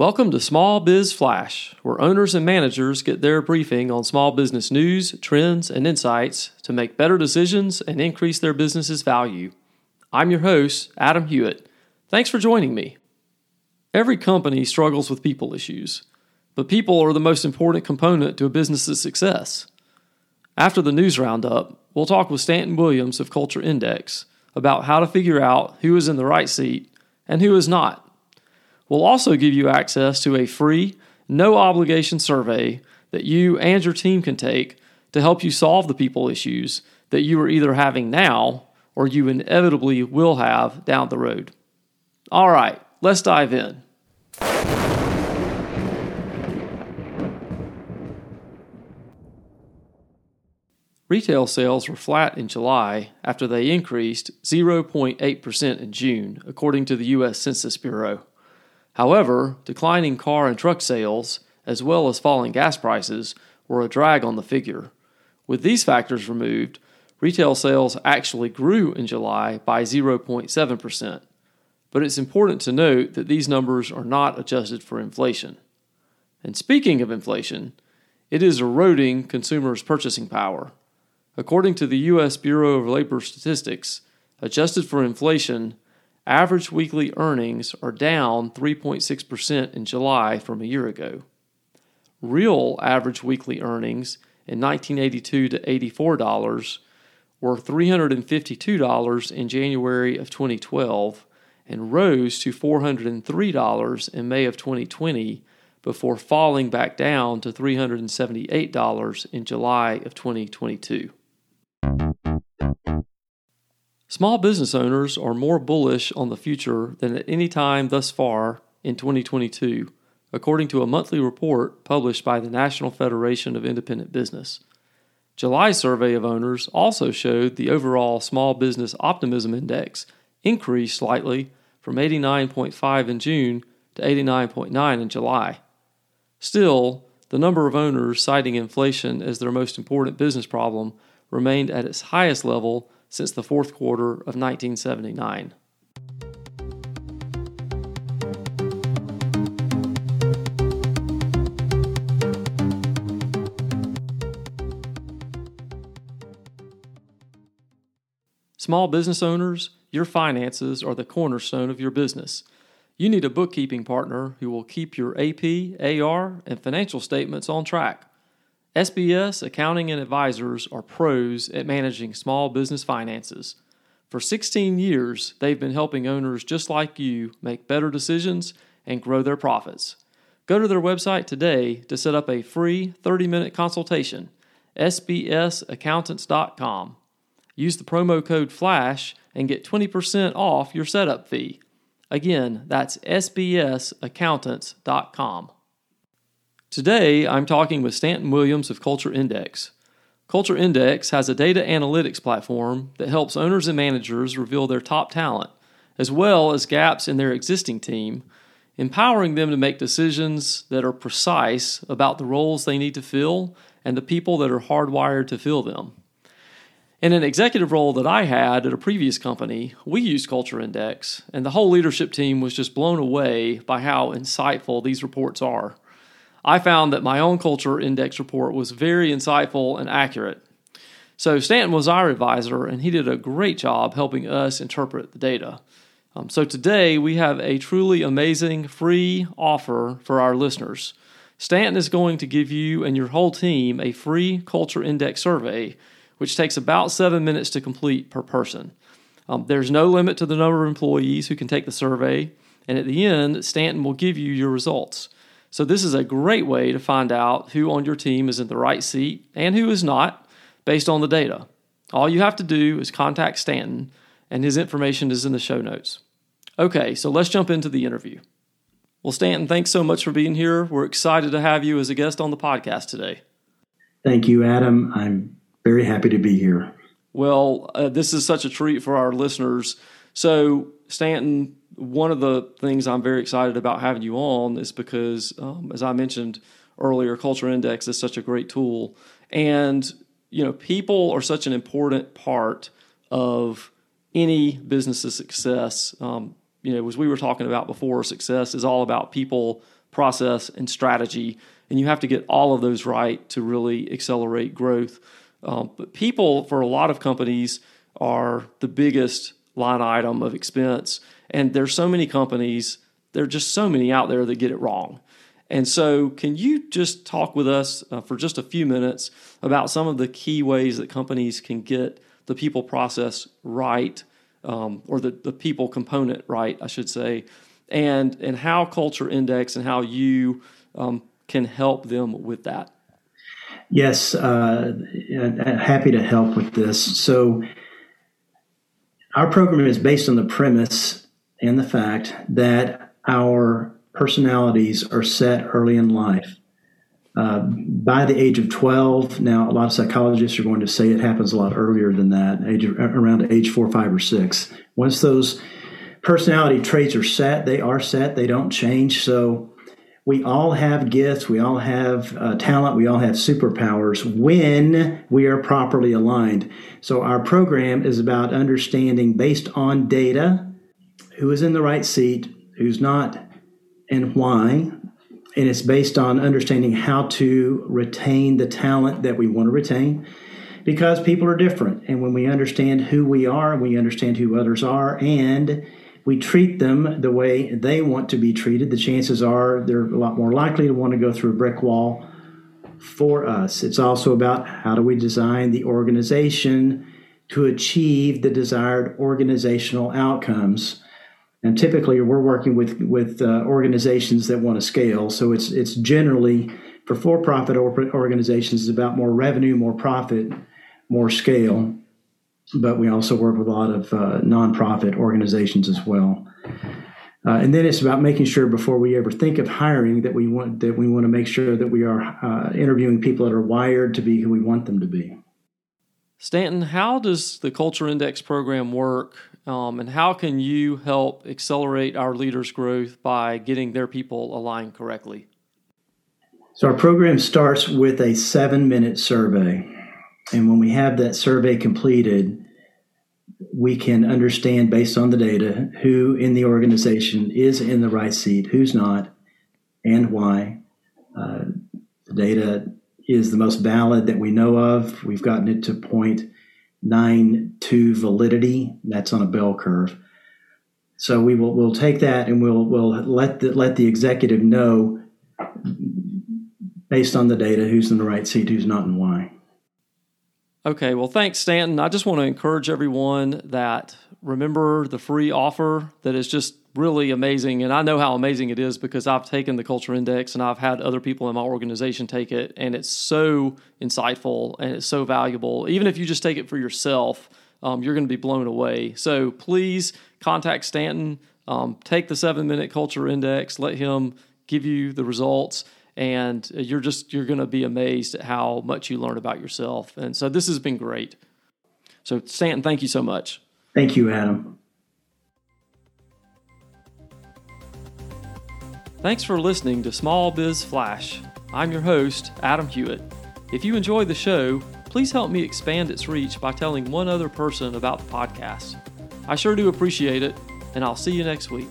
Welcome to Small Biz Flash, where owners and managers get their briefing on small business news, trends, and insights to make better decisions and increase their business's value. I'm your host, Adam Hewitt. Thanks for joining me. Every company struggles with people issues, but people are the most important component to a business's success. After the news roundup, we'll talk with Stanton Williams of Culture Index about how to figure out who is in the right seat and who is not We'll also give you access to a free, no obligation survey that you and your team can take to help you solve the people issues that you are either having now or you inevitably will have down the road. All right, let's dive in. Retail sales were flat in July after they increased 0.8% in June, according to the U.S. Census Bureau. However, declining car and truck sales, as well as falling gas prices, were a drag on the figure. With these factors removed, retail sales actually grew in July by 0.7%. But it's important to note that these numbers are not adjusted for inflation. And speaking of inflation, it is eroding consumers' purchasing power. According to the U.S. Bureau of Labor Statistics, adjusted for inflation, average weekly earnings are down 3.6% in July from a year ago. Real average weekly earnings in 1982 to $84 were $352 in January of 2012 and rose to $403 in May of 2020 before falling back down to $378 in July of 2022. Small business owners are more bullish on the future than at any time thus far in 2022, according to a monthly report published by the National Federation of Independent Business. July survey of owners also showed the overall small business optimism index increased slightly from 89.5 in June to 89.9 in July. Still, the number of owners citing inflation as their most important business problem remained at its highest level since the fourth quarter of 1979. Small business owners, your finances are the cornerstone of your business. You need a bookkeeping partner who will keep your AP, AR, and financial statements on track. SBS Accounting and Advisors are pros at managing small business finances. For 16 years, they've been helping owners just like you make better decisions and grow their profits. Go to their website today to set up a free 30 minute consultation, sbsaccountants.com. Use the promo code FLASH and get 20% off your setup fee. Again, that's sbsaccountants.com. Today, I'm talking with Stanton Williams of Culture Index. Culture Index has a data analytics platform that helps owners and managers reveal their top talent, as well as gaps in their existing team, empowering them to make decisions that are precise about the roles they need to fill and the people that are hardwired to fill them. In an executive role that I had at a previous company, we used Culture Index, and the whole leadership team was just blown away by how insightful these reports are. I found that my own culture index report was very insightful and accurate. So Stanton was our advisor, and he did a great job helping us interpret the data. Um, so today we have a truly amazing free offer for our listeners. Stanton is going to give you and your whole team a free culture index survey, which takes about seven minutes to complete per person. Um, there's no limit to the number of employees who can take the survey, and at the end, Stanton will give you your results. So, this is a great way to find out who on your team is in the right seat and who is not based on the data. All you have to do is contact Stanton, and his information is in the show notes. Okay, so let's jump into the interview. Well, Stanton, thanks so much for being here. We're excited to have you as a guest on the podcast today. Thank you, Adam. I'm very happy to be here. Well, uh, this is such a treat for our listeners. So, Stanton, one of the things I'm very excited about having you on is because, um, as I mentioned earlier, Culture Index is such a great tool, and you know, people are such an important part of any business's success. Um, you know, as we were talking about before, success is all about people, process, and strategy. And you have to get all of those right to really accelerate growth. Um, but people, for a lot of companies, are the biggest line item of expense. And there's so many companies, there are just so many out there that get it wrong. And so, can you just talk with us uh, for just a few minutes about some of the key ways that companies can get the people process right, um, or the, the people component right, I should say, and, and how Culture Index and how you um, can help them with that? Yes, uh, happy to help with this. So, our program is based on the premise and the fact that our personalities are set early in life. Uh, by the age of 12, now a lot of psychologists are going to say it happens a lot earlier than that, age, around age four, five, or six. Once those personality traits are set, they are set, they don't change. So we all have gifts, we all have uh, talent, we all have superpowers when we are properly aligned. So our program is about understanding based on data who is in the right seat, who's not and why. And it's based on understanding how to retain the talent that we want to retain because people are different. And when we understand who we are, we understand who others are, and we treat them the way they want to be treated, the chances are they're a lot more likely to want to go through a brick wall for us. It's also about how do we design the organization to achieve the desired organizational outcomes and typically, we're working with with uh, organizations that want to scale. So it's it's generally for for-profit organizations, it's about more revenue, more profit, more scale. But we also work with a lot of uh, nonprofit organizations as well. Uh, and then it's about making sure before we ever think of hiring that we want that we want to make sure that we are uh, interviewing people that are wired to be who we want them to be. Stanton, how does the Culture Index program work um, and how can you help accelerate our leaders' growth by getting their people aligned correctly? So, our program starts with a seven minute survey. And when we have that survey completed, we can understand based on the data who in the organization is in the right seat, who's not, and why. Uh, the data is the most valid that we know of. We've gotten it to point nine to validity. That's on a bell curve. So we will we'll take that and we'll we'll let the, let the executive know based on the data who's in the right seat, who's not, and why. Okay, well, thanks, Stanton. I just want to encourage everyone that remember the free offer that is just really amazing. And I know how amazing it is because I've taken the Culture Index and I've had other people in my organization take it. And it's so insightful and it's so valuable. Even if you just take it for yourself, um, you're going to be blown away. So please contact Stanton, um, take the seven minute Culture Index, let him give you the results. And you're just you're going to be amazed at how much you learn about yourself. And so this has been great. So Stanton, thank you so much. Thank you, Adam. Thanks for listening to Small Biz Flash. I'm your host, Adam Hewitt. If you enjoy the show, please help me expand its reach by telling one other person about the podcast. I sure do appreciate it, and I'll see you next week.